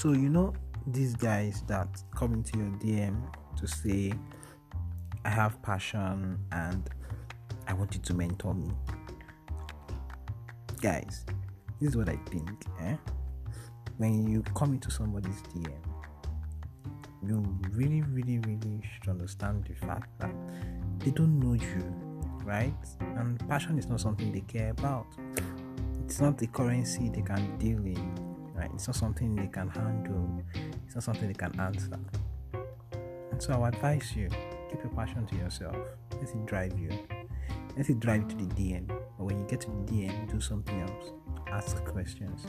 So you know these guys that come into your DM to say, I have passion and I want you to mentor me. Guys, this is what I think. Eh? When you come into somebody's DM, you really, really, really should understand the fact that they don't know you, right? And passion is not something they care about. It's not the currency they can deal in, right? It's not something they can handle. It's not something they can answer. And so I advise you keep your passion to yourself. Let it drive you. Let it drive you to the DM. But when you get to the DM, do something else. Ask questions.